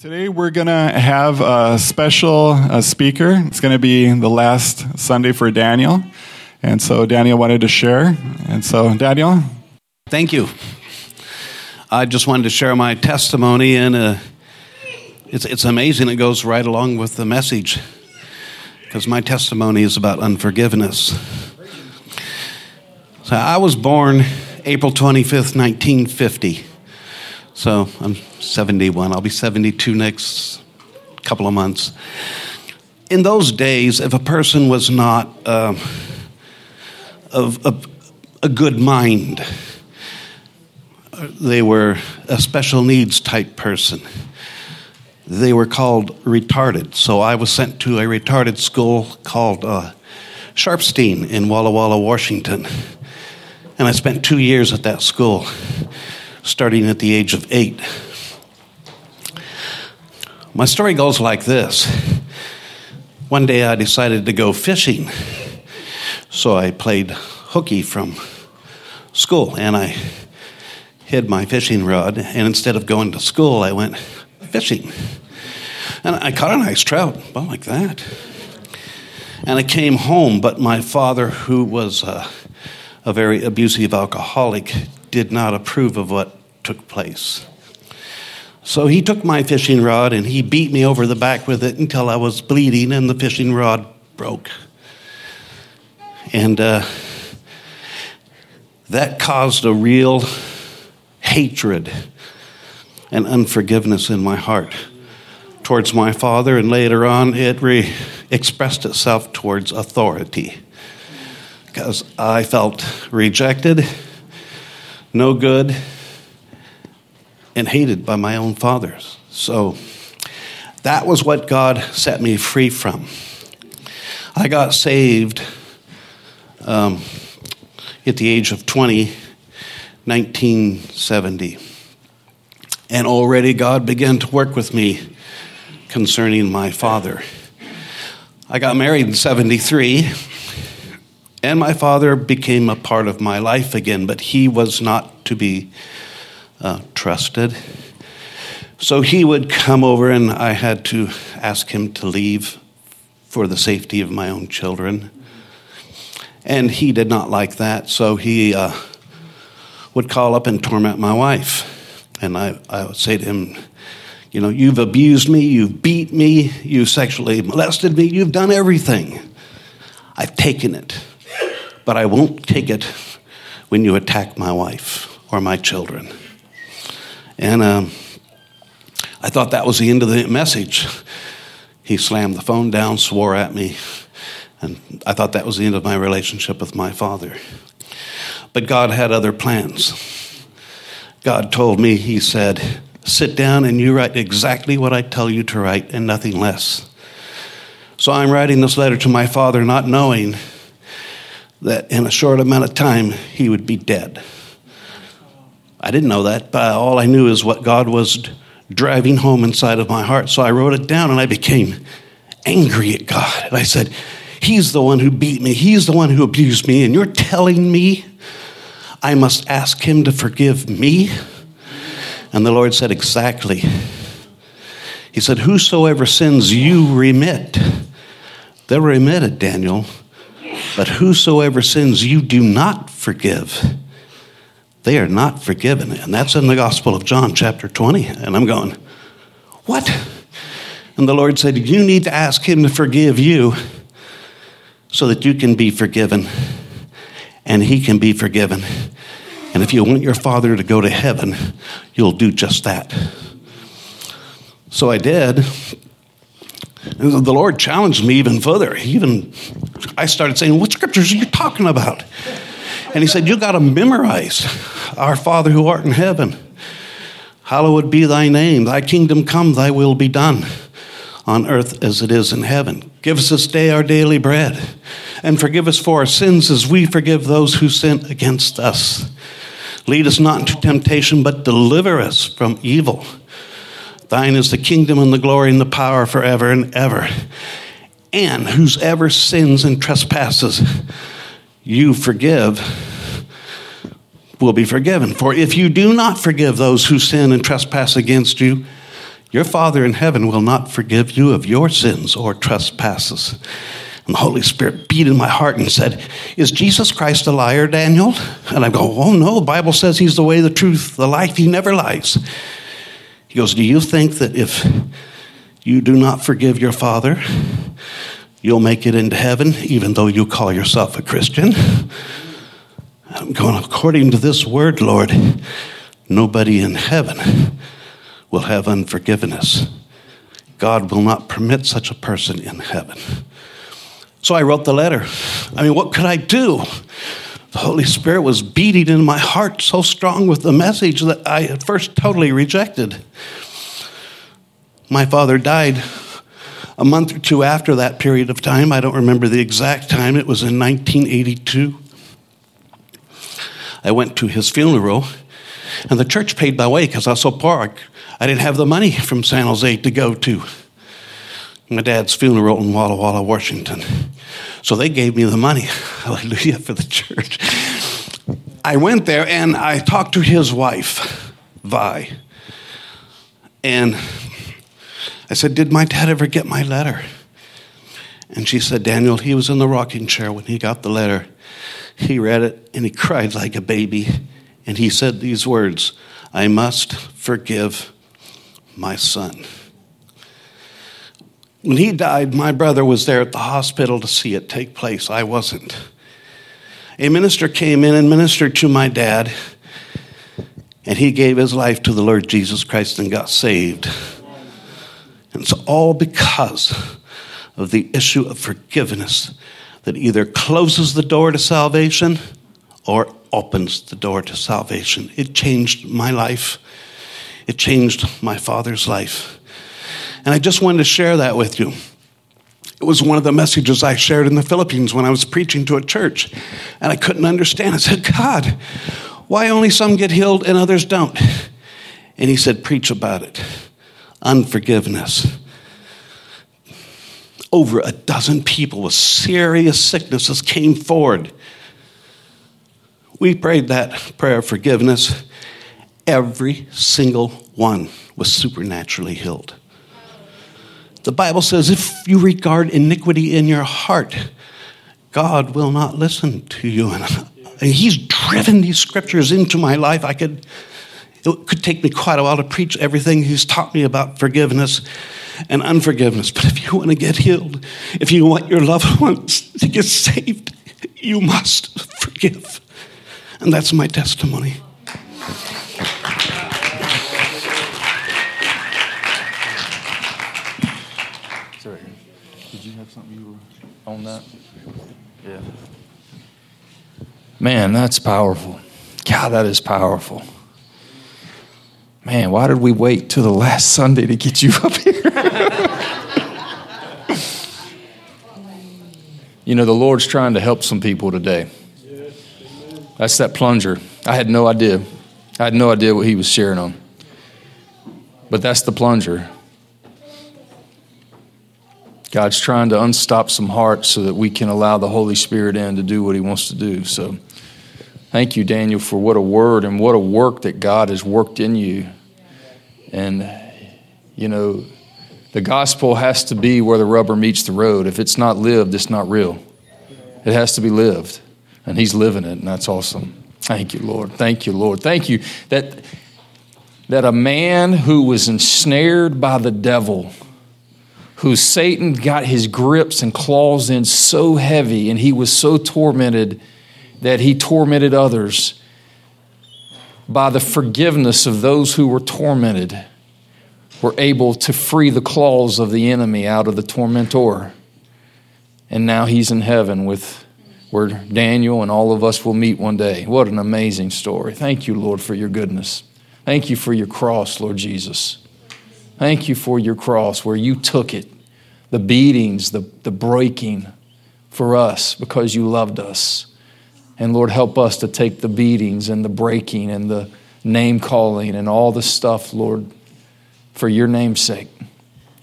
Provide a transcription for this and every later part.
Today we're going to have a special speaker. It's going to be the last Sunday for Daniel. And so Daniel wanted to share. And so, Daniel. Thank you. I just wanted to share my testimony, and uh, it's, it's amazing. It goes right along with the message because my testimony is about unforgiveness. So I was born April 25th, 1950. So I'm 71. I'll be 72 next couple of months. In those days, if a person was not uh, of, a good mind, they were a special needs type person. They were called retarded. So I was sent to a retarded school called uh, Sharpstein in Walla Walla, Washington. And I spent two years at that school starting at the age of eight. My story goes like this One day I decided to go fishing, so I played hooky from school and I hid my fishing rod. And instead of going to school, I went fishing. And I caught a nice trout, about like that. And I came home, but my father, who was a, a very abusive alcoholic, did not approve of what took place. So he took my fishing rod and he beat me over the back with it until I was bleeding and the fishing rod broke. And uh, that caused a real hatred and unforgiveness in my heart towards my father, and later on it re- expressed itself towards authority because I felt rejected no good, and hated by my own fathers. So that was what God set me free from. I got saved um, at the age of 20, 1970. And already God began to work with me concerning my father. I got married in 73 and my father became a part of my life again, but he was not to be uh, trusted. So he would come over, and I had to ask him to leave for the safety of my own children. And he did not like that, so he uh, would call up and torment my wife. And I, I would say to him, You know, you've abused me, you've beat me, you've sexually molested me, you've done everything. I've taken it but I won't take it when you attack my wife or my children. And um, I thought that was the end of the message. He slammed the phone down, swore at me, and I thought that was the end of my relationship with my father. But God had other plans. God told me, He said, sit down and you write exactly what I tell you to write and nothing less. So I'm writing this letter to my father, not knowing that in a short amount of time he would be dead. I didn't know that, but all I knew is what God was driving home inside of my heart. So I wrote it down and I became angry at God. And I said, He's the one who beat me, He's the one who abused me, and you're telling me I must ask Him to forgive me? And the Lord said, Exactly. He said, Whosoever sins you remit. They're remitted, Daniel. But whosoever sins you do not forgive, they are not forgiven. And that's in the Gospel of John, chapter 20. And I'm going, what? And the Lord said, You need to ask Him to forgive you so that you can be forgiven and He can be forgiven. And if you want your Father to go to heaven, you'll do just that. So I did. And the Lord challenged me even further. He even, I started saying, What scriptures are you talking about? And he said, You got to memorize Our Father who art in heaven. Hallowed be thy name. Thy kingdom come, thy will be done on earth as it is in heaven. Give us this day our daily bread. And forgive us for our sins as we forgive those who sin against us. Lead us not into temptation, but deliver us from evil. Thine is the kingdom and the glory and the power forever and ever. And whosoever sins and trespasses you forgive will be forgiven. For if you do not forgive those who sin and trespass against you, Your Father in heaven will not forgive you of your sins or trespasses. And the Holy Spirit beat in my heart and said, Is Jesus Christ a liar, Daniel? And I go, Oh, no, the Bible says he's the way, the truth, the life. He never lies. He goes, Do you think that if you do not forgive your father, you'll make it into heaven, even though you call yourself a Christian? I'm going, according to this word, Lord, nobody in heaven will have unforgiveness. God will not permit such a person in heaven. So I wrote the letter. I mean, what could I do? The Holy Spirit was beating in my heart so strong with the message that I at first totally rejected. My father died a month or two after that period of time. I don't remember the exact time, it was in 1982. I went to his funeral, and the church paid my way because I was so poor. I didn't have the money from San Jose to go to my dad's funeral in Walla Walla, Washington. So they gave me the money. Hallelujah for the church. I went there and I talked to his wife, Vi. And I said, Did my dad ever get my letter? And she said, Daniel, he was in the rocking chair when he got the letter. He read it and he cried like a baby. And he said these words I must forgive my son. When he died, my brother was there at the hospital to see it take place. I wasn't. A minister came in and ministered to my dad, and he gave his life to the Lord Jesus Christ and got saved. And it's all because of the issue of forgiveness that either closes the door to salvation or opens the door to salvation. It changed my life, it changed my father's life. And I just wanted to share that with you. It was one of the messages I shared in the Philippines when I was preaching to a church. And I couldn't understand. I said, God, why only some get healed and others don't? And he said, Preach about it. Unforgiveness. Over a dozen people with serious sicknesses came forward. We prayed that prayer of forgiveness. Every single one was supernaturally healed. The Bible says if you regard iniquity in your heart, God will not listen to you. And He's driven these scriptures into my life. I could, it could take me quite a while to preach everything He's taught me about forgiveness and unforgiveness. But if you want to get healed, if you want your loved ones to get saved, you must forgive. And that's my testimony. Sorry, did you have something you were on that? Yeah. Man, that's powerful. God, that is powerful. Man, why did we wait till the last Sunday to get you up here? you know, the Lord's trying to help some people today. That's that plunger. I had no idea. I had no idea what he was sharing on. But that's the plunger. God's trying to unstop some hearts so that we can allow the Holy Spirit in to do what He wants to do. So, thank you, Daniel, for what a word and what a work that God has worked in you. And, you know, the gospel has to be where the rubber meets the road. If it's not lived, it's not real. It has to be lived. And He's living it, and that's awesome. Thank you, Lord. Thank you, Lord. Thank you that, that a man who was ensnared by the devil who Satan got his grips and claws in so heavy and he was so tormented that he tormented others by the forgiveness of those who were tormented were able to free the claws of the enemy out of the tormentor. And now he's in heaven with where Daniel and all of us will meet one day. What an amazing story. Thank you lord for your goodness. Thank you for your cross lord jesus. Thank you for your cross where you took it, the beatings, the, the breaking for us because you loved us. And Lord, help us to take the beatings and the breaking and the name calling and all the stuff, Lord, for your name's sake,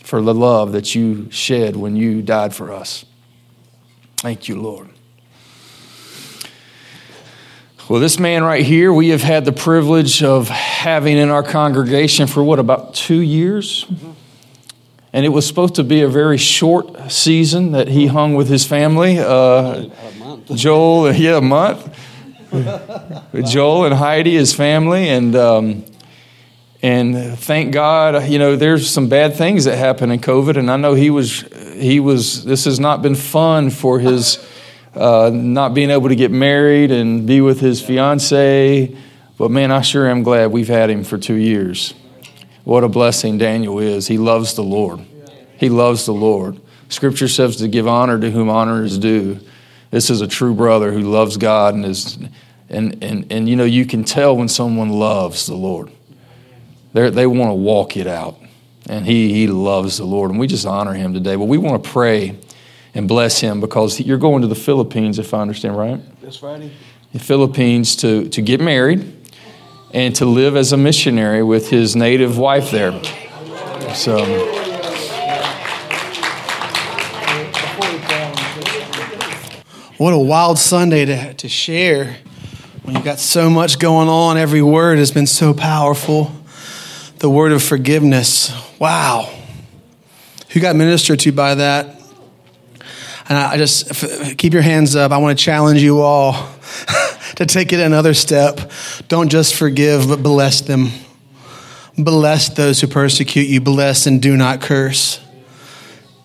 for the love that you shed when you died for us. Thank you, Lord. Well, this man right here, we have had the privilege of having in our congregation for what, about two years? And it was supposed to be a very short season that he hung with his family. Uh, Joel, yeah, a month. Joel and Heidi, his family, and um, and thank God, you know, there's some bad things that happen in COVID, and I know he was he was. This has not been fun for his uh, not being able to get married and be with his fiance. But man, I sure am glad we've had him for two years. What a blessing Daniel is. He loves the Lord. He loves the Lord. Scripture says to give honor to whom honor is due. This is a true brother who loves God and is and and and you know you can tell when someone loves the Lord. They they want to walk it out. And he he loves the Lord and we just honor him today. But we want to pray and bless him because you're going to the Philippines, if I understand right. This Friday? The Philippines to, to get married and to live as a missionary with his native wife there. So. What a wild Sunday to, to share when you've got so much going on. Every word has been so powerful. The word of forgiveness. Wow. Who got ministered to by that? And I just keep your hands up. I want to challenge you all to take it another step. Don't just forgive, but bless them. Bless those who persecute you. Bless and do not curse.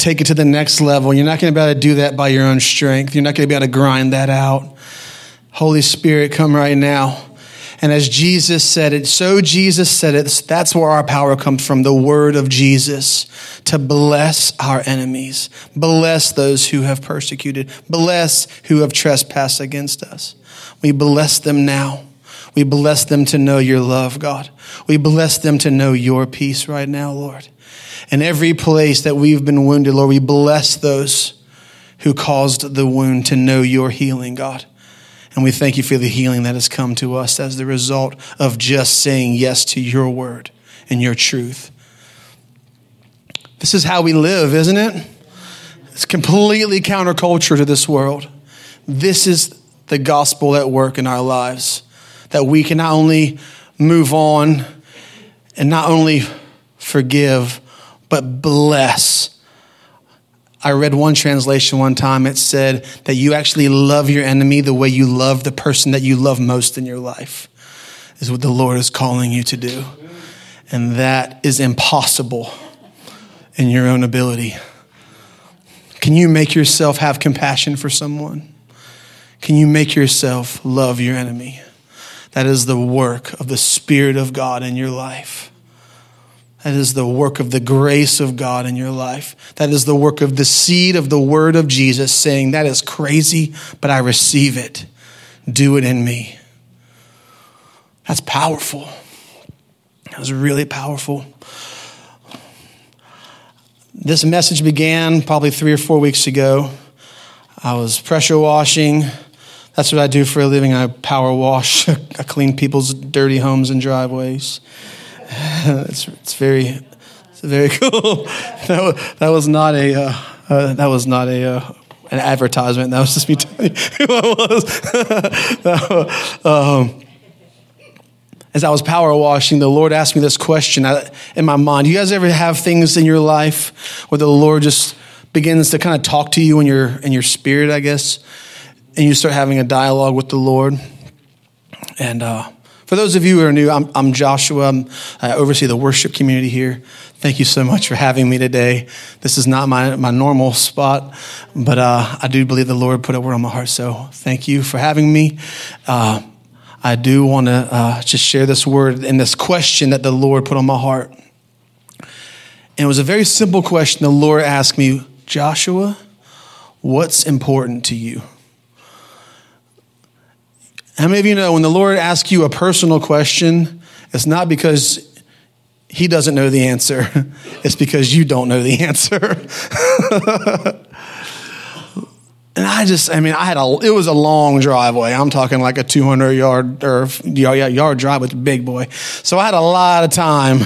Take it to the next level. You're not going to be able to do that by your own strength. You're not going to be able to grind that out. Holy Spirit, come right now. And as Jesus said it, so Jesus said it, that's where our power comes from the word of Jesus to bless our enemies, bless those who have persecuted, bless who have trespassed against us. We bless them now. We bless them to know your love, God. We bless them to know your peace right now, Lord. In every place that we've been wounded, Lord, we bless those who caused the wound to know your healing, God. And we thank you for the healing that has come to us as the result of just saying yes to your word and your truth. This is how we live, isn't it? It's completely counterculture to this world. This is the gospel at work in our lives that we can not only move on and not only forgive, but bless I read one translation one time. It said that you actually love your enemy the way you love the person that you love most in your life, is what the Lord is calling you to do. And that is impossible in your own ability. Can you make yourself have compassion for someone? Can you make yourself love your enemy? That is the work of the Spirit of God in your life. That is the work of the grace of God in your life. That is the work of the seed of the word of Jesus saying, That is crazy, but I receive it. Do it in me. That's powerful. That was really powerful. This message began probably three or four weeks ago. I was pressure washing. That's what I do for a living. I power wash. I clean people's dirty homes and driveways. it's, it's very it's very cool. that, was, that was not a uh, uh, that was not a uh, an advertisement. That was just me telling you who I was. um, as I was power washing, the Lord asked me this question in my mind. Do you guys ever have things in your life where the Lord just begins to kind of talk to you in your in your spirit, I guess, and you start having a dialogue with the Lord? And uh, for those of you who are new, I'm, I'm Joshua. I'm, oversee the worship community here. Thank you so much for having me today. This is not my, my normal spot, but uh, I do believe the Lord put a word on my heart. So thank you for having me. Uh, I do want to uh, just share this word and this question that the Lord put on my heart. And it was a very simple question. The Lord asked me, Joshua, what's important to you? How many of you know when the Lord asks you a personal question, it's not because he doesn't know the answer, it's because you don't know the answer. and I just, I mean, I had a, it was a long driveway. I'm talking like a 200 yard or yard, yard drive with big boy. So I had a lot of time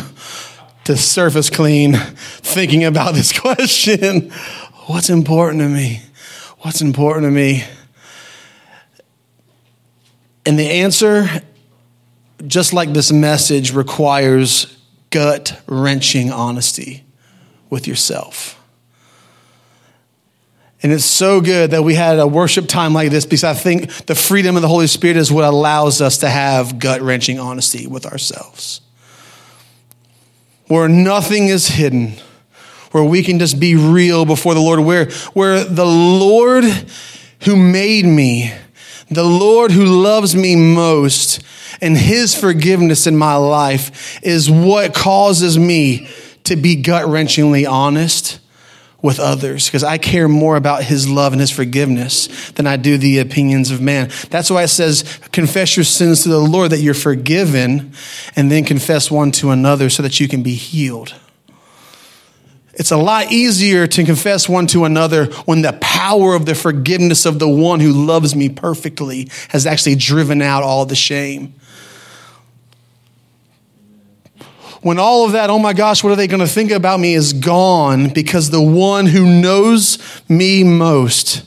to surface clean thinking about this question. What's important to me? What's important to me? And the answer, just like this message, requires gut wrenching honesty with yourself. And it's so good that we had a worship time like this because I think the freedom of the Holy Spirit is what allows us to have gut wrenching honesty with ourselves. Where nothing is hidden, where we can just be real before the Lord, where, where the Lord who made me, the Lord who loves me most, and his forgiveness in my life is what causes me to be gut wrenchingly honest with others because I care more about his love and his forgiveness than I do the opinions of man. That's why it says, confess your sins to the Lord that you're forgiven, and then confess one to another so that you can be healed. It's a lot easier to confess one to another when the power of the forgiveness of the one who loves me perfectly has actually driven out all the shame. when all of that, oh my gosh, what are they going to think about me, is gone because the one who knows me most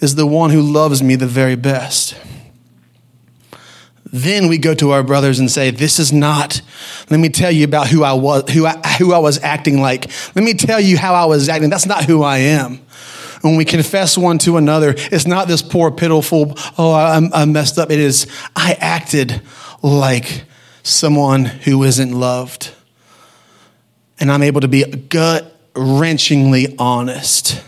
is the one who loves me the very best. Then we go to our brothers and say, This is not, let me tell you about who I was, who I, who I was acting like. Let me tell you how I was acting. That's not who I am. When we confess one to another, it's not this poor, pitiful, oh, I, I messed up. It is, I acted like someone who isn't loved. And I'm able to be gut wrenchingly honest.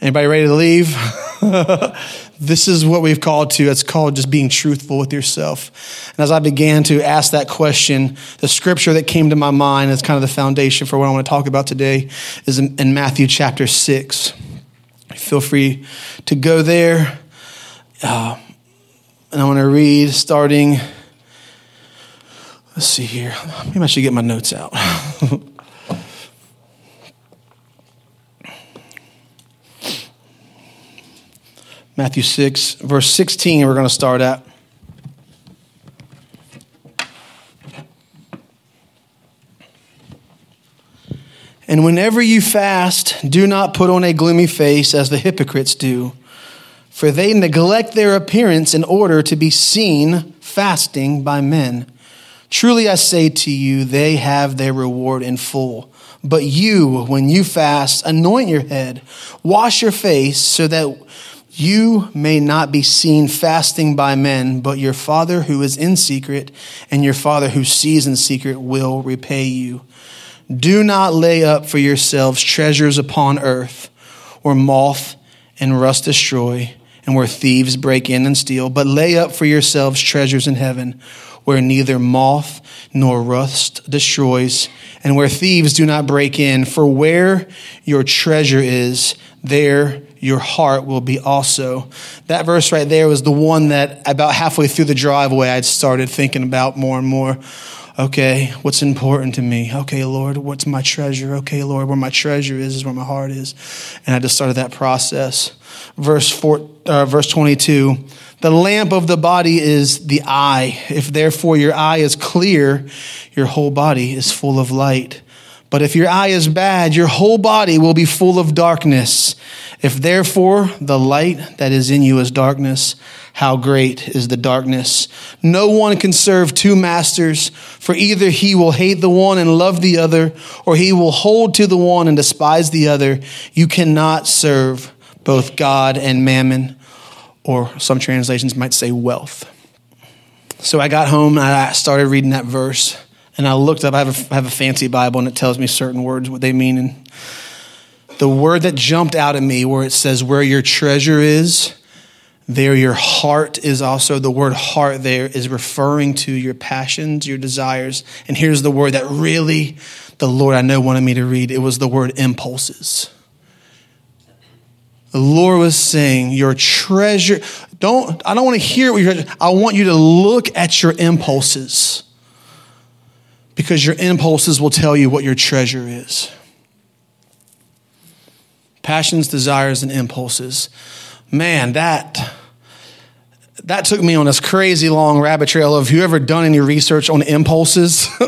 Anybody ready to leave? this is what we've called to. It's called just being truthful with yourself. And as I began to ask that question, the scripture that came to my mind as kind of the foundation for what I want to talk about today is in, Matthew chapter 6. Feel free to go there. Uh, and I want to read starting. Let's see here. Maybe I should get my notes out. Matthew 6, verse 16, we're going to start at. And whenever you fast, do not put on a gloomy face as the hypocrites do for they neglect their appearance in order to be seen fasting by men. Truly I say to you, they have their reward in full. But you, when you fast, anoint your head, wash your face, so that you may not be seen fasting by men, but your Father who is in secret, and your Father who sees in secret will repay you. Do not lay up for yourselves treasures upon earth, where moth and rust destroy and where thieves break in and steal, but lay up for yourselves treasures in heaven, where neither moth nor rust destroys, and where thieves do not break in. For where your treasure is, there your heart will be also. That verse right there was the one that about halfway through the driveway I'd started thinking about more and more. Okay, what's important to me? Okay, Lord, what's my treasure? Okay, Lord, where my treasure is is where my heart is. And I just started that process verse, four, uh, verse 22. The lamp of the body is the eye. If therefore your eye is clear, your whole body is full of light. But if your eye is bad, your whole body will be full of darkness. If therefore the light that is in you is darkness, how great is the darkness? No one can serve two masters, for either he will hate the one and love the other, or he will hold to the one and despise the other. You cannot serve both God and mammon, or some translations might say wealth. So I got home and I started reading that verse, and I looked up. I have a, I have a fancy Bible, and it tells me certain words, what they mean. And the word that jumped out at me, where it says, Where your treasure is, there your heart is also. The word heart there is referring to your passions, your desires. And here's the word that really the Lord I know wanted me to read it was the word impulses. The Lord was saying, Your treasure, don't, I don't want to hear what you're, I want you to look at your impulses because your impulses will tell you what your treasure is. Passions, desires, and impulses. Man, that that took me on this crazy long rabbit trail of you ever done any research on impulses?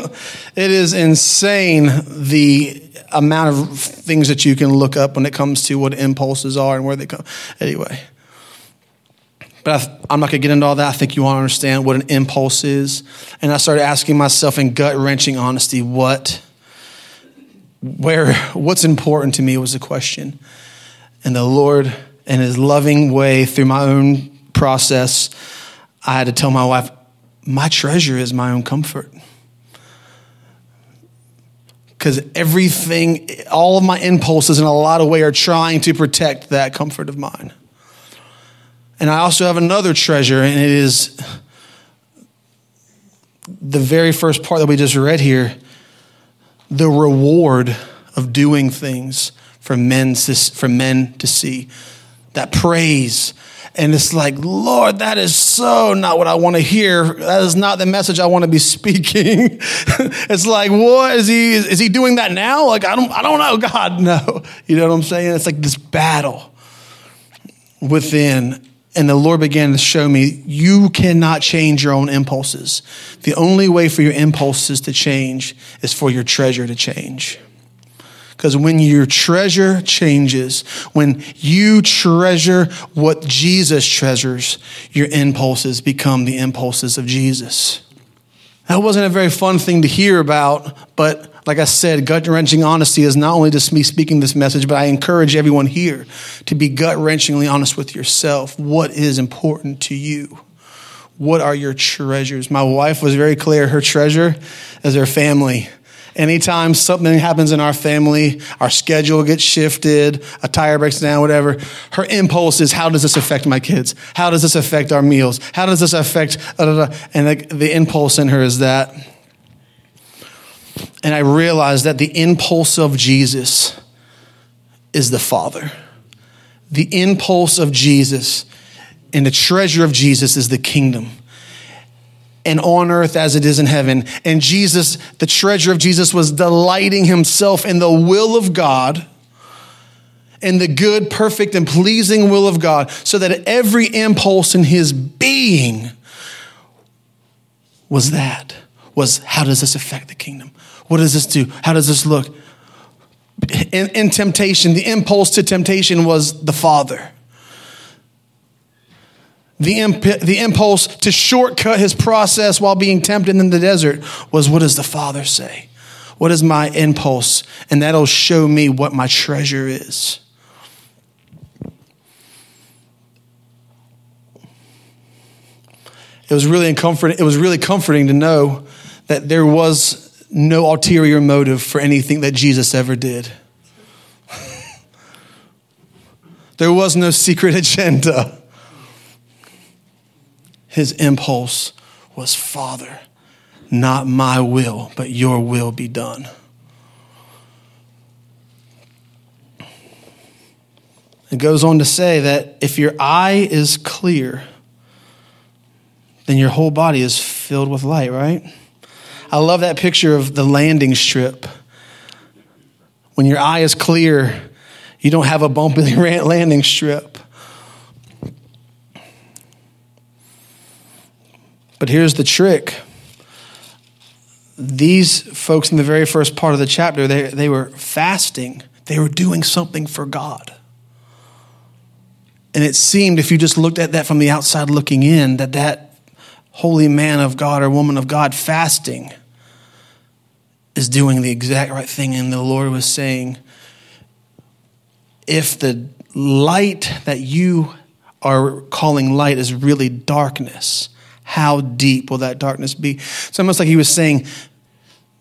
it is insane the amount of things that you can look up when it comes to what impulses are and where they come. Anyway, But I, am not going to get into all that. I think you want to understand what an impulse is. And I started asking myself in gut wrenching honesty, what, where, what's important to me was the question. And the Lord, in His loving way, through my own process, I had to tell my wife, my treasure is my own comfort. Because everything, all of my impulses in a lot of way are trying to protect that comfort of mine. And I also have another treasure, and it is the very first part that we just read here the reward of doing things for men to, for men to see. That praise. And it's like, Lord, that is so not what I want to hear. That is not the message I want to be speaking. it's like, what is he? Is he doing that now? Like, I don't, I don't know. God, no. You know what I'm saying? It's like this battle within. And the Lord began to show me you cannot change your own impulses. The only way for your impulses to change is for your treasure to change. Because when your treasure changes, when you treasure what Jesus treasures, your impulses become the impulses of Jesus. That wasn't a very fun thing to hear about, but like I said, gut wrenching honesty is not only just me speaking this message, but I encourage everyone here to be gut wrenchingly honest with yourself. What is important to you? What are your treasures? My wife was very clear her treasure is her family. Anytime something happens in our family, our schedule gets shifted, a tire breaks down, whatever, her impulse is, how does this affect my kids? How does this affect our meals? How does this affect, and the, the impulse in her is that and I realized that the impulse of Jesus is the Father. The impulse of Jesus and the treasure of Jesus is the kingdom. And on earth as it is in heaven. And Jesus, the treasure of Jesus, was delighting himself in the will of God, in the good, perfect, and pleasing will of God, so that every impulse in his being was that was how does this affect the kingdom? What does this do? How does this look? In, in temptation, the impulse to temptation was the Father. The, imp- the impulse to shortcut his process while being tempted in the desert was what does the Father say? What is my impulse? And that'll show me what my treasure is. It was really comforting, it was really comforting to know that there was no ulterior motive for anything that Jesus ever did. there was no secret agenda. His impulse was, Father, not my will, but your will be done. It goes on to say that if your eye is clear, then your whole body is filled with light, right? I love that picture of the landing strip. When your eye is clear, you don't have a bumpy landing strip. But here's the trick these folks in the very first part of the chapter, they, they were fasting, they were doing something for God. And it seemed, if you just looked at that from the outside looking in, that that holy man of God or woman of God fasting is doing the exact right thing. And the Lord was saying, if the light that you are calling light is really darkness, how deep will that darkness be? It's almost like he was saying,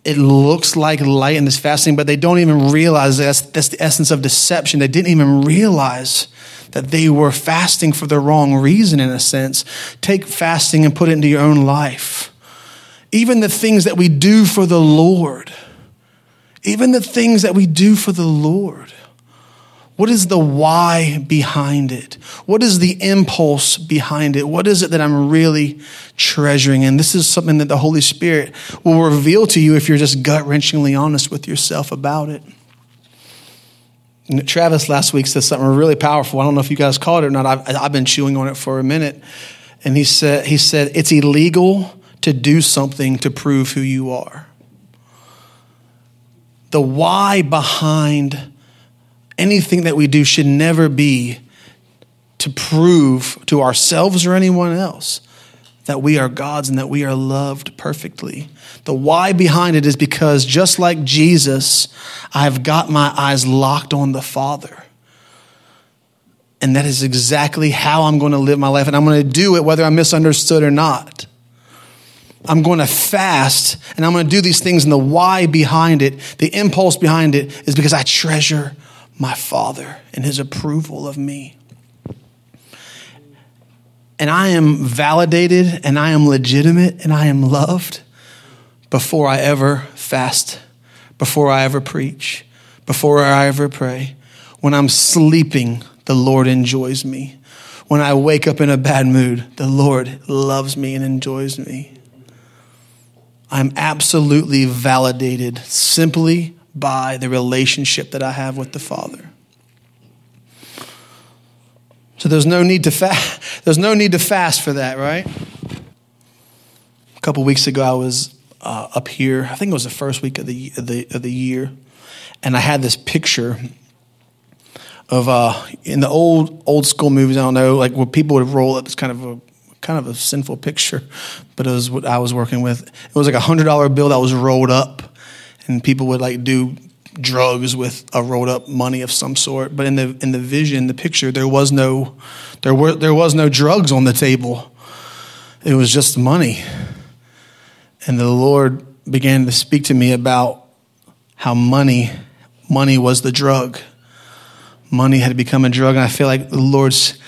it looks like light in this fasting, but they don't even realize that's, that's the essence of deception. They didn't even realize that they were fasting for the wrong reason, in a sense. Take fasting and put it into your own life even the things that we do for the Lord, even the things that we do for the Lord. What is the why behind it? What is the impulse behind it? What is it that I'm really treasuring? And this is something that the Holy Spirit will reveal to you if you're just gut wrenchingly honest with yourself about it. And Travis last week said something really powerful. I don't know if you guys caught it or not. I've, I've been chewing on it for a minute. And he said, he said, it's illegal to do something to prove who you are. The why behind anything that we do should never be to prove to ourselves or anyone else that we are God's and that we are loved perfectly. The why behind it is because just like Jesus, I've got my eyes locked on the Father. And that is exactly how I'm going to live my life. And I'm going to do it whether I'm misunderstood or not. I'm going to fast and I'm going to do these things. And the why behind it, the impulse behind it, is because I treasure my Father and His approval of me. And I am validated and I am legitimate and I am loved before I ever fast, before I ever preach, before I ever pray. When I'm sleeping, the Lord enjoys me. When I wake up in a bad mood, the Lord loves me and enjoys me. I'm absolutely validated simply by the relationship that I have with the Father. So there's no need to fast. There's no need to fast for that, right? A couple weeks ago, I was uh, up here. I think it was the first week of the of the, of the year, and I had this picture of uh, in the old old school movies. I don't know, like where people would roll up. It's kind of a kind of a sinful picture, but it was what I was working with. It was like a hundred dollar bill that was rolled up, and people would like do drugs with a rolled up money of some sort. But in the in the vision, the picture, there was no there were there was no drugs on the table. It was just money. And the Lord began to speak to me about how money money was the drug. Money had become a drug, and I feel like the Lord's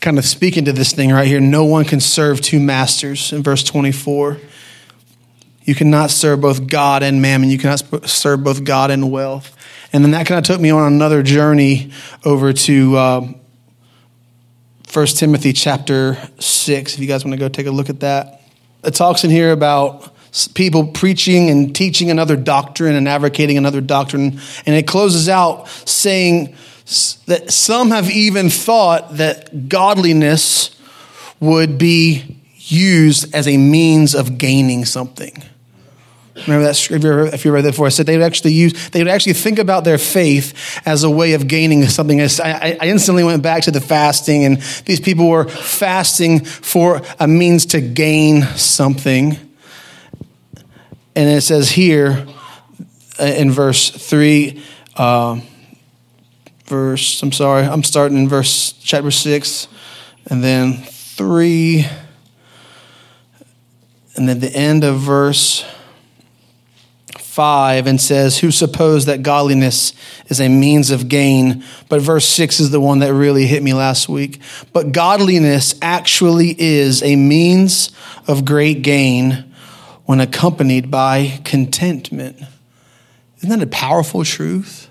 kind of speaking to this thing right here. No one can serve two masters in verse 24. You cannot serve both God and mammon. You cannot serve both God and wealth. And then that kind of took me on another journey over to um, 1 Timothy chapter 6. If you guys want to go take a look at that, it talks in here about people preaching and teaching another doctrine and advocating another doctrine. And it closes out saying that some have even thought that godliness would be used as a means of gaining something. Remember that if you read that before, I said they would actually use, they would actually think about their faith as a way of gaining something. I, I instantly went back to the fasting, and these people were fasting for a means to gain something. And it says here uh, in verse 3, uh, verse, I'm sorry, I'm starting in verse chapter 6, and then 3, and then the end of verse 5 and says, Who suppose that godliness is a means of gain? But verse 6 is the one that really hit me last week. But godliness actually is a means of great gain when accompanied by contentment. Isn't that a powerful truth?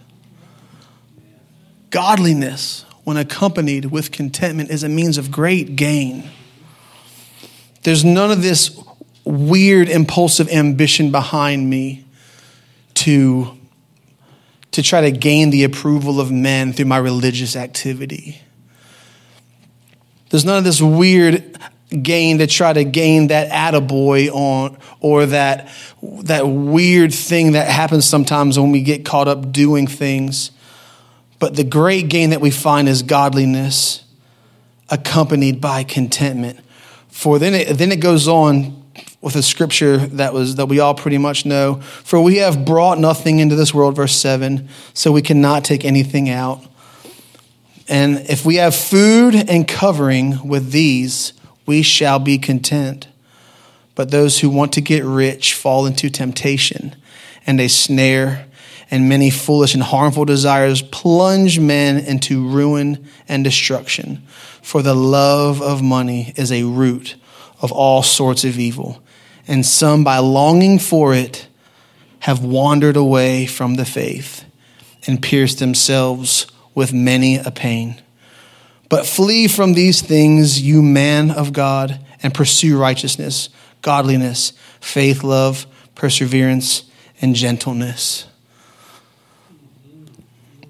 Godliness, when accompanied with contentment, is a means of great gain. There's none of this weird, impulsive ambition behind me to, to try to gain the approval of men through my religious activity. There's none of this weird gain to try to gain that attaboy on or that that weird thing that happens sometimes when we get caught up doing things. But the great gain that we find is godliness accompanied by contentment. For then it, then it goes on with a scripture that was that we all pretty much know. For we have brought nothing into this world, verse 7, so we cannot take anything out. And if we have food and covering with these, we shall be content. But those who want to get rich fall into temptation and a snare, and many foolish and harmful desires plunge men into ruin and destruction. For the love of money is a root of all sorts of evil and some, by longing for it, have wandered away from the faith and pierced themselves with many a pain. But flee from these things, you man of God, and pursue righteousness, godliness, faith, love, perseverance, and gentleness.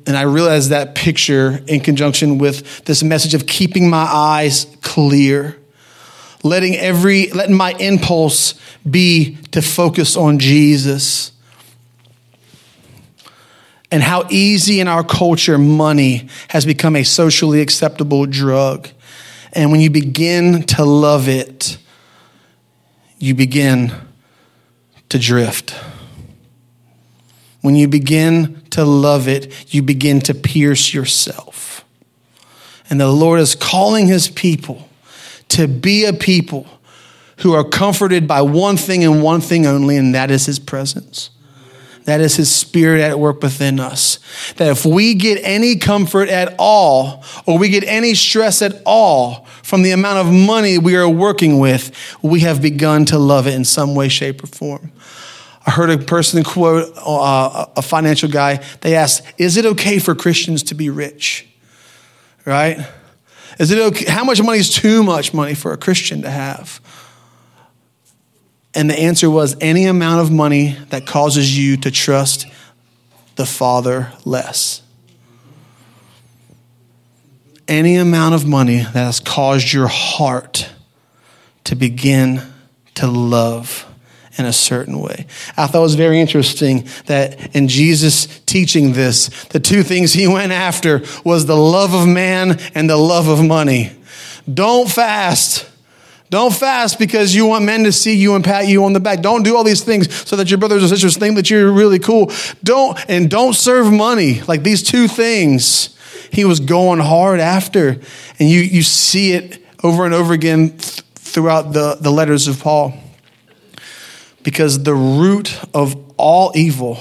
And I realize that picture in conjunction with this message of keeping my eyes clear letting every letting my impulse be to focus on Jesus. And how easy in our culture money has become a socially acceptable drug. And when you begin to love it, you begin to drift. When you begin to love it, you begin to pierce yourself. And the Lord is calling his people to be a people who are comforted by one thing and one thing only, and that is his presence. That is his spirit at work within us. That if we get any comfort at all, or we get any stress at all from the amount of money we are working with, we have begun to love it in some way, shape, or form. I heard a person quote uh, a financial guy. They asked, Is it okay for Christians to be rich? Right? Is it okay? How much money is too much money for a Christian to have? And the answer was any amount of money that causes you to trust the Father less. Any amount of money that has caused your heart to begin to love in a certain way. I thought it was very interesting that in Jesus teaching this, the two things he went after was the love of man and the love of money. Don't fast. Don't fast because you want men to see you and pat you on the back. Don't do all these things so that your brothers and sisters think that you're really cool. Don't and don't serve money. Like these two things he was going hard after. And you you see it over and over again th- throughout the, the letters of Paul because the root of all evil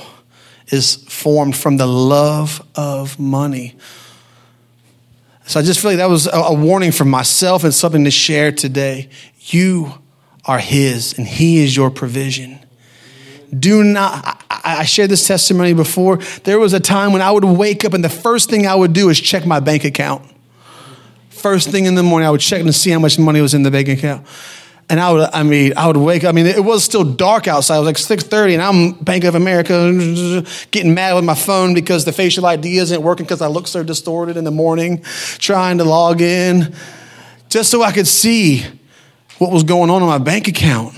is formed from the love of money. So I just feel like that was a warning for myself and something to share today. You are His, and He is your provision. Do not, I, I shared this testimony before. There was a time when I would wake up, and the first thing I would do is check my bank account. First thing in the morning, I would check to see how much money was in the bank account. And I would, I mean, I would wake up. I mean, it was still dark outside. It was like six thirty, and I'm Bank of America, getting mad with my phone because the facial ID isn't working because I look so distorted in the morning, trying to log in, just so I could see what was going on in my bank account.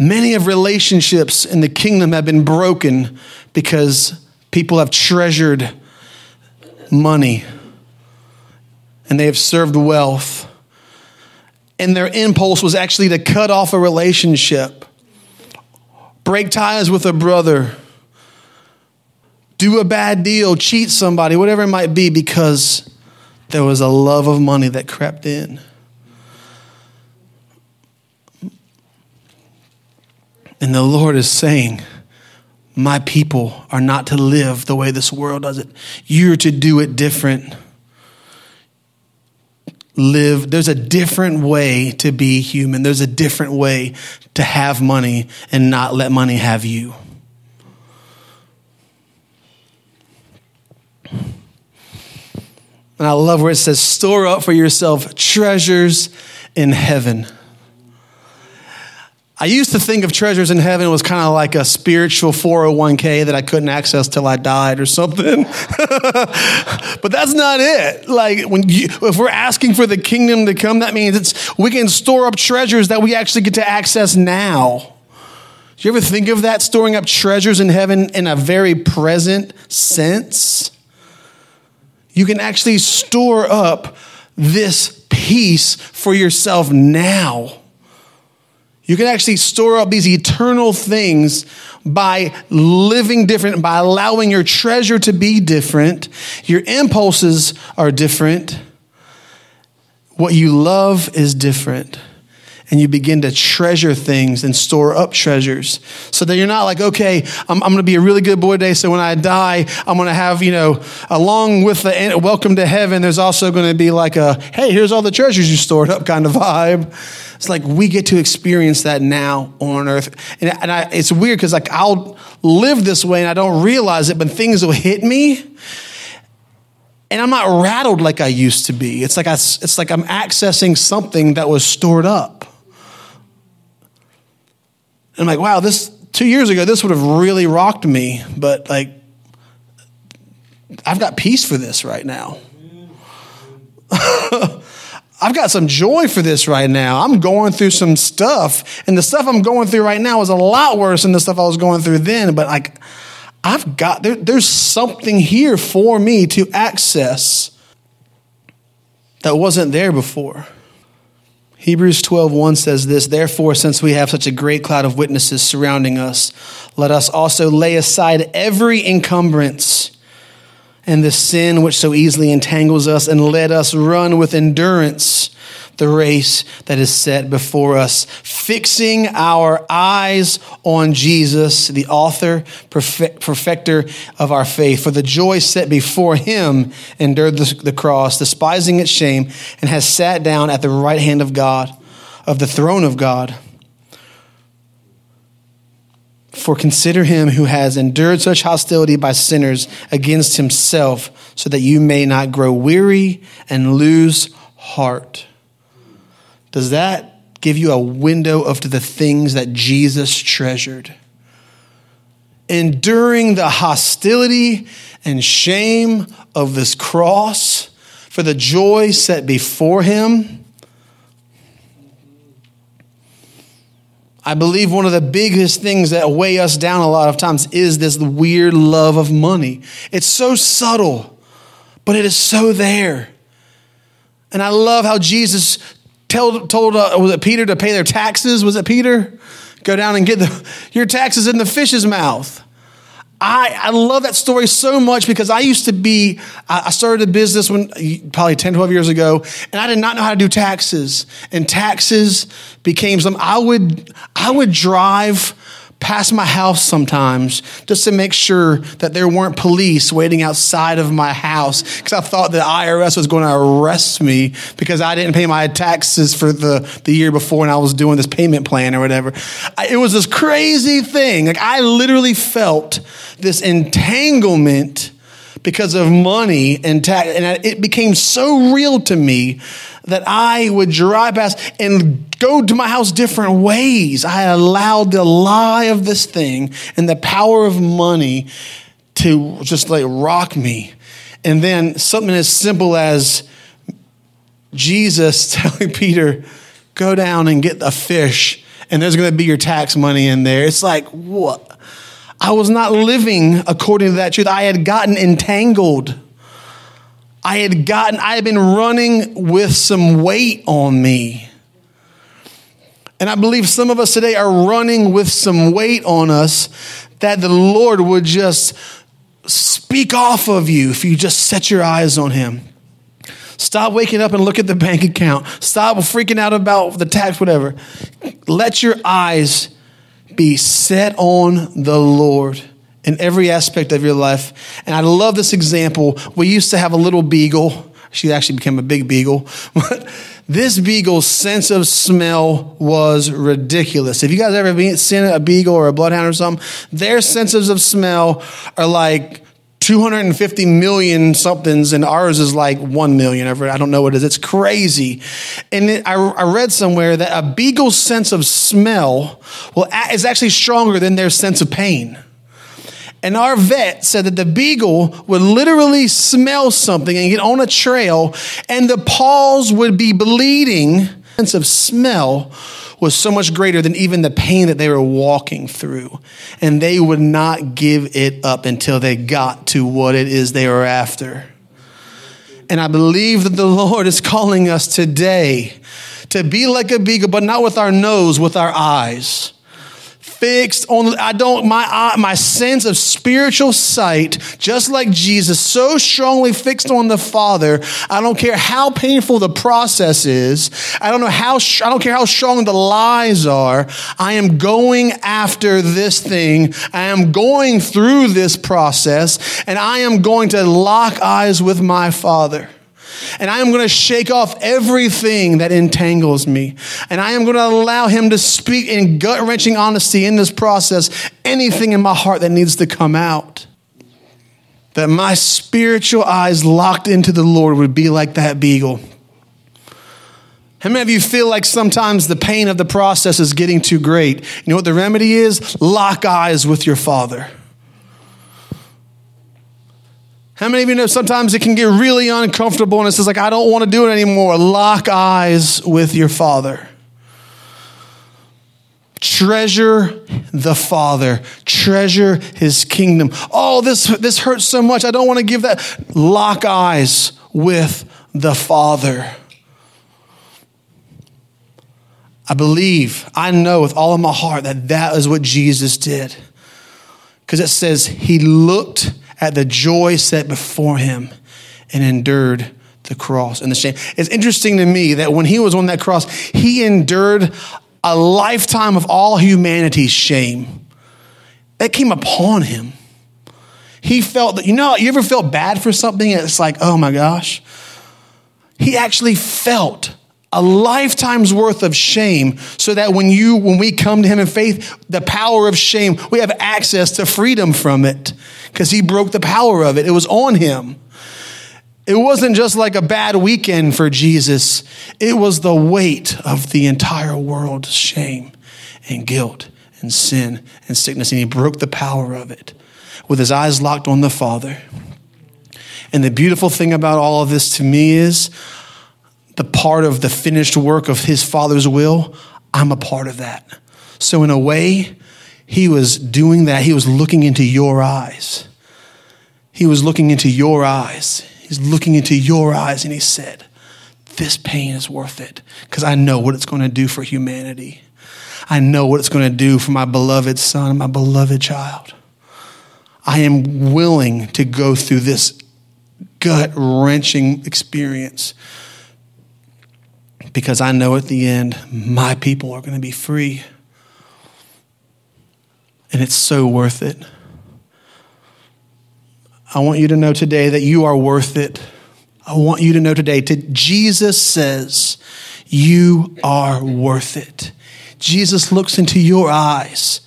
Many of relationships in the kingdom have been broken because people have treasured money and they have served wealth. And their impulse was actually to cut off a relationship, break ties with a brother, do a bad deal, cheat somebody, whatever it might be, because there was a love of money that crept in. And the Lord is saying, My people are not to live the way this world does it. You're to do it different live, there's a different way to be human. There's a different way to have money and not let money have you. And I love where it says, store up for yourself treasures in heaven I used to think of treasures in heaven was kind of like a spiritual 401k that I couldn't access till I died or something. but that's not it. Like when you, if we're asking for the kingdom to come, that means it's we can store up treasures that we actually get to access now. Do you ever think of that storing up treasures in heaven in a very present sense? You can actually store up this peace for yourself now. You can actually store up these eternal things by living different, by allowing your treasure to be different. Your impulses are different. What you love is different. And you begin to treasure things and store up treasures so that you're not like, okay, I'm, I'm going to be a really good boy today. So when I die, I'm going to have, you know, along with the welcome to heaven, there's also going to be like a, hey, here's all the treasures you stored up kind of vibe. It's like we get to experience that now on earth. And, and I, it's weird because like I'll live this way and I don't realize it, but things will hit me. And I'm not rattled like I used to be. It's like, I, it's like I'm accessing something that was stored up. And I'm like, wow, this two years ago, this would have really rocked me, but like, I've got peace for this right now. I've got some joy for this right now. I'm going through some stuff, and the stuff I'm going through right now is a lot worse than the stuff I was going through then. But like, I've got there, there's something here for me to access that wasn't there before. Hebrews 12:1 says this, therefore since we have such a great cloud of witnesses surrounding us, let us also lay aside every encumbrance and the sin which so easily entangles us and let us run with endurance the race that is set before us, fixing our eyes on Jesus, the author, perfect, perfecter of our faith. For the joy set before him endured the cross, despising its shame, and has sat down at the right hand of God, of the throne of God. For consider him who has endured such hostility by sinners against himself, so that you may not grow weary and lose heart. Does that give you a window of the things that Jesus treasured? Enduring the hostility and shame of this cross for the joy set before him. I believe one of the biggest things that weigh us down a lot of times is this weird love of money. It's so subtle, but it is so there. And I love how Jesus told, told uh, was it Peter to pay their taxes? Was it Peter? Go down and get the, your taxes in the fish's mouth. I, I love that story so much because I used to be, I started a business when probably 10, 12 years ago, and I did not know how to do taxes. And taxes became some, I would, I would drive past my house sometimes just to make sure that there weren't police waiting outside of my house because I thought the IRS was going to arrest me because I didn't pay my taxes for the, the year before and I was doing this payment plan or whatever. I, it was this crazy thing. Like I literally felt this entanglement because of money and tax, and it became so real to me that I would drive past and go to my house different ways. I allowed the lie of this thing and the power of money to just like rock me. And then something as simple as Jesus telling Peter, go down and get a fish, and there's going to be your tax money in there. It's like, what? I was not living according to that truth. I had gotten entangled. I had gotten, I had been running with some weight on me. And I believe some of us today are running with some weight on us that the Lord would just speak off of you if you just set your eyes on Him. Stop waking up and look at the bank account. Stop freaking out about the tax, whatever. Let your eyes be set on the Lord in every aspect of your life. And I love this example. We used to have a little beagle. She actually became a big beagle. But this beagle's sense of smell was ridiculous. If you guys ever seen a beagle or a bloodhound or something, their senses of smell are like 250 million somethings, and ours is like 1 million. I don't know what it is. It's crazy. And it, I, I, read somewhere that a beagle's sense of smell well, is actually stronger than their sense of pain. And our vet said that the beagle would literally smell something and get on a trail, and the paws would be bleeding. Sense of smell was so much greater than even the pain that they were walking through. And they would not give it up until they got to what it is they were after. And I believe that the Lord is calling us today to be like a beagle, but not with our nose, with our eyes fixed on I don't my my sense of spiritual sight just like Jesus so strongly fixed on the Father I don't care how painful the process is I don't know how I don't care how strong the lies are I am going after this thing I am going through this process and I am going to lock eyes with my Father and I am going to shake off everything that entangles me. And I am going to allow Him to speak in gut wrenching honesty in this process anything in my heart that needs to come out. That my spiritual eyes locked into the Lord would be like that beagle. How many of you feel like sometimes the pain of the process is getting too great? You know what the remedy is? Lock eyes with your Father. How many of you know sometimes it can get really uncomfortable and it's just like, I don't want to do it anymore? Lock eyes with your Father. Treasure the Father. Treasure His kingdom. Oh, this, this hurts so much. I don't want to give that. Lock eyes with the Father. I believe, I know with all of my heart that that is what Jesus did. Because it says he looked at the joy set before him and endured the cross and the shame. It's interesting to me that when he was on that cross, he endured a lifetime of all humanity's shame. That came upon him. He felt that, you know, you ever felt bad for something it's like, oh my gosh? He actually felt a lifetime's worth of shame so that when you when we come to him in faith the power of shame we have access to freedom from it because he broke the power of it it was on him it wasn't just like a bad weekend for jesus it was the weight of the entire world's shame and guilt and sin and sickness and he broke the power of it with his eyes locked on the father and the beautiful thing about all of this to me is the part of the finished work of his father's will, I'm a part of that. So, in a way, he was doing that. He was looking into your eyes. He was looking into your eyes. He's looking into your eyes, and he said, This pain is worth it because I know what it's going to do for humanity. I know what it's going to do for my beloved son, my beloved child. I am willing to go through this gut wrenching experience because I know at the end, my people are going to be free. And it's so worth it. I want you to know today that you are worth it. I want you to know today that Jesus says you are worth it. Jesus looks into your eyes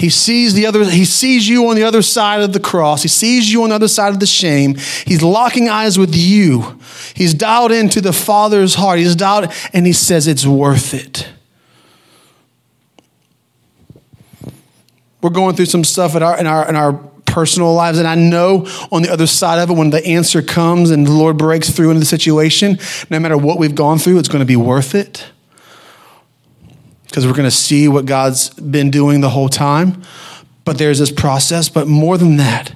he sees the other, he sees you on the other side of the cross. He sees you on the other side of the shame. He's locking eyes with you. He's dialed into the Father's heart. He's dialed, and he says it's worth it. We're going through some stuff in our, in our, in our personal lives. And I know on the other side of it, when the answer comes and the Lord breaks through into the situation, no matter what we've gone through, it's going to be worth it because we're going to see what God's been doing the whole time. But there's this process. But more than that,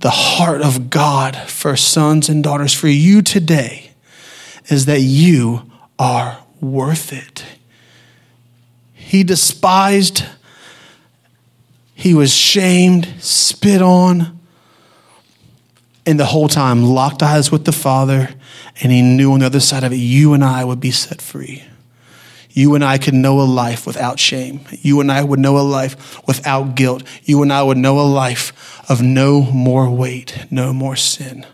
the heart of God for sons and daughters for you today is that you are worth it. He despised, he was shamed, spit on, and the whole time locked eyes with the Father, and he knew on the other side of it, you and I would be set free you and I could know a life without shame. You and I would know a life without guilt. You and I would know a life of no more weight, no more sin.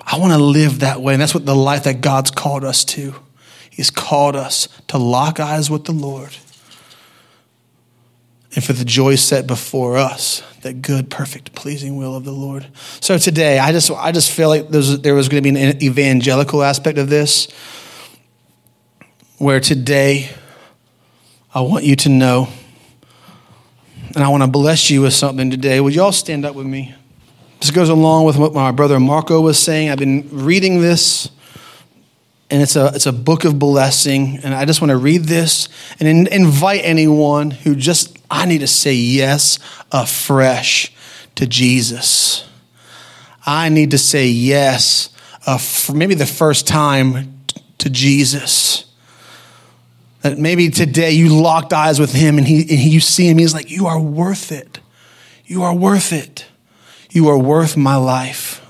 I want to live that way. And that's what the life that God's called us to. He's called us to lock eyes with the Lord and for the joy set before us, that good, perfect, pleasing will of the Lord. So today, I just, I just feel like there was going to be an evangelical aspect of this where today I want you to know, and I want to bless you with something today. Would you all stand up with me? This goes along with what my brother Marco was saying. I've been reading this, and it's a, it's a book of blessing. And I just want to read this and in, invite anyone who just, I need to say yes afresh to Jesus. I need to say yes, maybe the first time to Jesus. That maybe today you locked eyes with him and, he, and he, you see him, he's like, You are worth it. You are worth it. You are worth my life.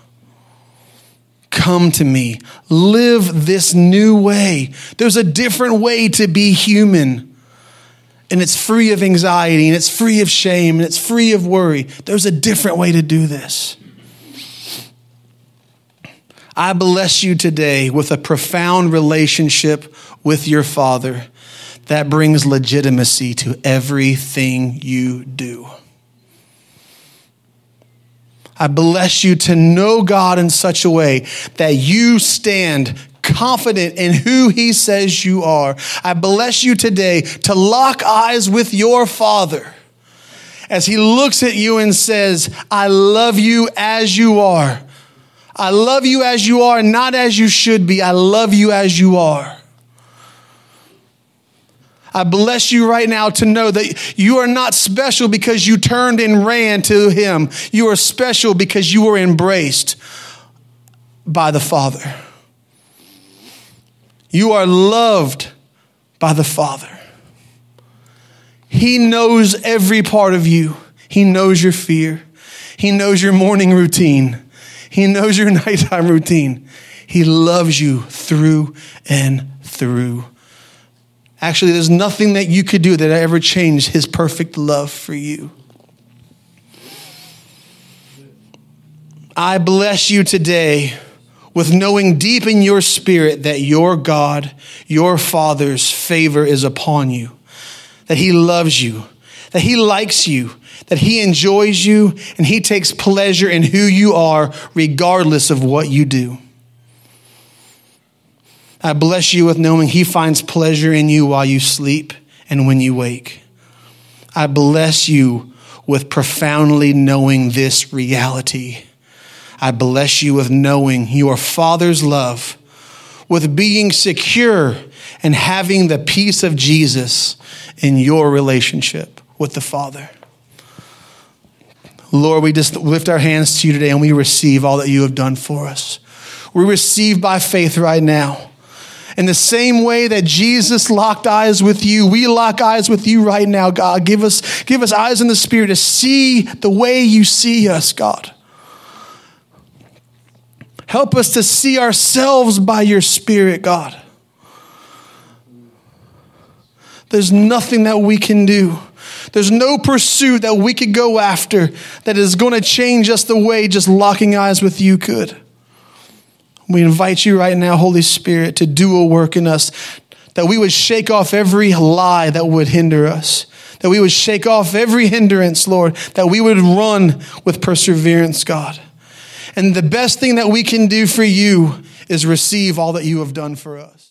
Come to me. Live this new way. There's a different way to be human. And it's free of anxiety and it's free of shame and it's free of worry. There's a different way to do this. I bless you today with a profound relationship with your Father that brings legitimacy to everything you do. I bless you to know God in such a way that you stand confident in who He says you are. I bless you today to lock eyes with your Father as He looks at you and says, I love you as you are. I love you as you are, not as you should be. I love you as you are. I bless you right now to know that you are not special because you turned and ran to Him. You are special because you were embraced by the Father. You are loved by the Father. He knows every part of you. He knows your fear. He knows your morning routine. He knows your nighttime routine. He loves you through and through. Actually, there's nothing that you could do that ever changed his perfect love for you. I bless you today with knowing deep in your spirit that your God, your Father's favor is upon you, that he loves you, that he likes you, that he enjoys you, and he takes pleasure in who you are, regardless of what you do. I bless you with knowing He finds pleasure in you while you sleep and when you wake. I bless you with profoundly knowing this reality. I bless you with knowing your Father's love, with being secure and having the peace of Jesus in your relationship with the Father. Lord, we just lift our hands to you today and we receive all that you have done for us. We receive by faith right now in the same way that Jesus locked eyes with you, we lock eyes with you right now, God. Give us, give us eyes in the Spirit to see the way you see us, God. Help us to see ourselves by your Spirit, God. There's nothing that we can do. There's no pursuit that we could go after that is going to change us the way just locking eyes with you could. We invite you right now, Holy Spirit, to do a work in us, that we would shake off every lie that would hinder us, that we would shake off every hindrance, Lord, that we would run with perseverance, God. And the best thing that we can do for you is receive all that you have done for us.